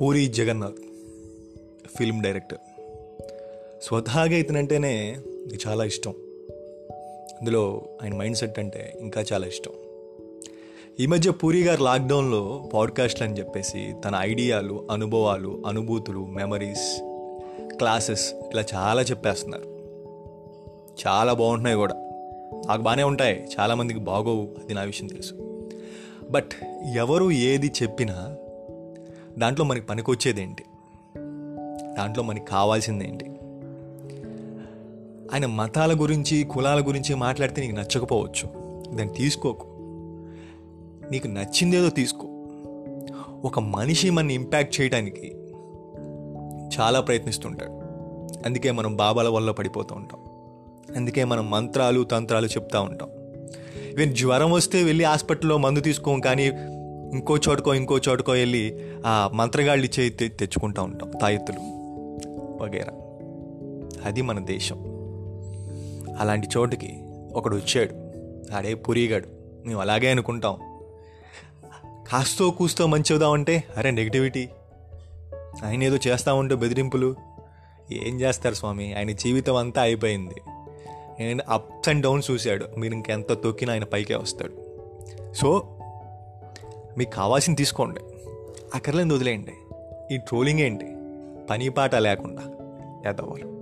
Puri Jagannadh film director. స్వతహాగా ఇతనంటేనే నాకు చాలా ఇష్టం. అందులో ఆయన మైండ్ సెట్ అంటే ఇంకా చాలా ఇష్టం. ఈ మధ్య పూరి గారు లాక్డౌన్లో పాడ్కాస్ట్లు అని చెప్పేసి తన ఐడియాలు అనుభవాలు అనుభూతులు మెమరీస్ క్లాసెస్ ఇలా చాలా చెప్పేస్తున్నారు. చాలా బాగుంటున్నాయి కూడా. నాకు బాగానే ఉంటాయి. చాలామందికి బాగోవు. అది నా విషయం తెలుసు. బట్ ఎవరు ఏది చెప్పినా దాంట్లో మనకి పనికొచ్చేదేంటి? దాంట్లో మనకి కావాల్సిందేంటి? ఆయన మతాల గురించి కులాల గురించి మాట్లాడితే నీకు నచ్చకపోవచ్చు. దాన్ని తీసుకోకు. నీకు నచ్చిందేదో తీసుకో. ఒక మనిషి మన ఇంపాక్ట్ చేయడానికి చాలా ప్రయత్నిస్తుంటాడు. అందుకే మనం బాబాల వల్ల పడిపోతూ ఉంటాం. అందుకే మనం మంత్రాలు తంత్రాలు చెప్తూ ఉంటాం. ఈవెన్ జ్వరం వస్తే వెళ్ళి హాస్పిటల్లో మందు తీసుకోం కానీ ఇంకో చోటుకో ఇంకో చోటుకో వెళ్ళి ఆ మంత్రగాళ్ళు ఇచ్చే తె- తెచ్చుకుంటూ ఉంటాం తాయెత్తులు. వగేరా అది మన దేశం. అలాంటి చోటుకి ఒకడు వచ్చాడు. ఆడే పురిగాడు. మేము అలాగే అనుకుంటాం. కాస్తో కూస్తో మంచి మంచిదామంటే అరే నెగిటివిటీ. ఆయన ఏదో చేస్తా ఉంటే బెదిరింపులు. ఏం చేస్తారు స్వామి? ఆయన జీవితం అంతా అయిపోయింది. అండ్ అప్స్ అండ్ డౌన్స్ చూశాడు. మీరు ఇంకెంత తొక్కినా ఆయన పైకే వస్తాడు. సో మీకు కావాల్సింది తీసుకోండి. అక్కర్లేని వదిలేయండి. ఈ ట్రోలింగ్ ఏంటి? పని పాట లేకుండా. ఎదవాలి